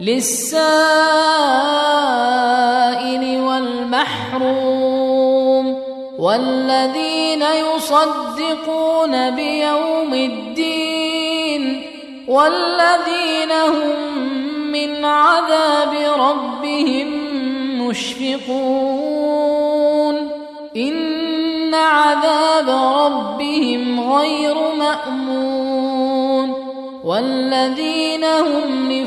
للسائل والمحروم والذين يصدقون بيوم الدين والذين هم من عذاب ربهم مشفقون إن عذاب ربهم غير مأمون والذين هم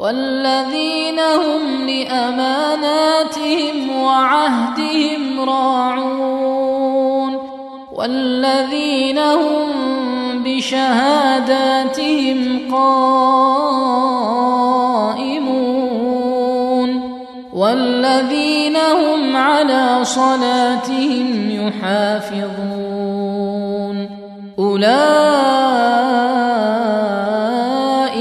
والذين هم لأماناتهم وعهدهم راعون والذين هم بشهاداتهم قائمون والذين هم على صلاتهم يحافظون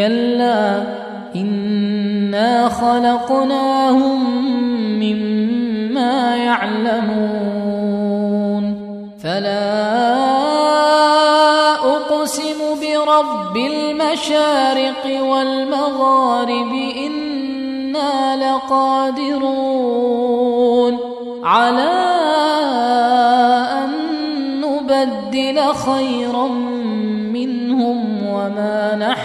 كلا انا خلقناهم مما يعلمون. فلا أقسم برب المشارق والمغارب إنا لقادرون على أن نبدل خيرا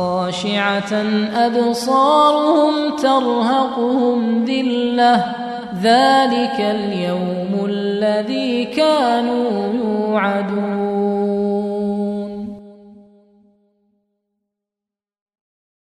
خاشعة أبصارهم ترهقهم ذلة. ذلك اليوم الذي كانوا يوعدون.